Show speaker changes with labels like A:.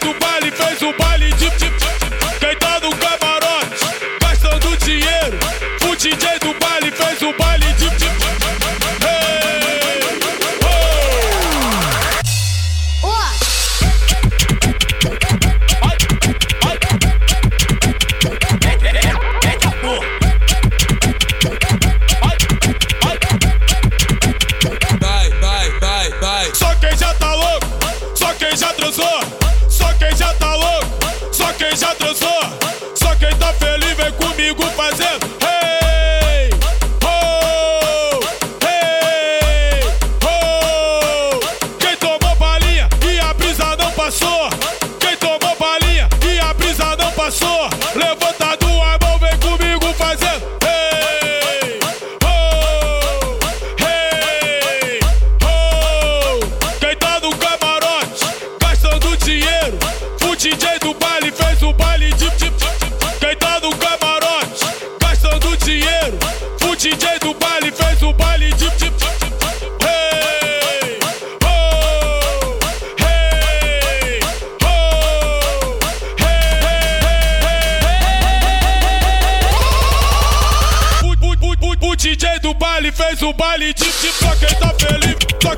A: do baile fez o baile de, de, de, Quem tá no camarote, gastando dinheiro. O DJ do fazendo. Hey, oh, hey. Quem tomou balinha e a brisa não passou. Quem tomou balinha e a brisa não passou. Levanta a tua mão, vem comigo fazendo. Hey, oh, hey, oh. Quem tá no camarote, gastando dinheiro. O DJ do baile DJ do baile fez o baile de tip. Hey, oh, hey, oh, hey. O, o, o, o DJ do baile fez o baile de tip, só quem tá feliz, tá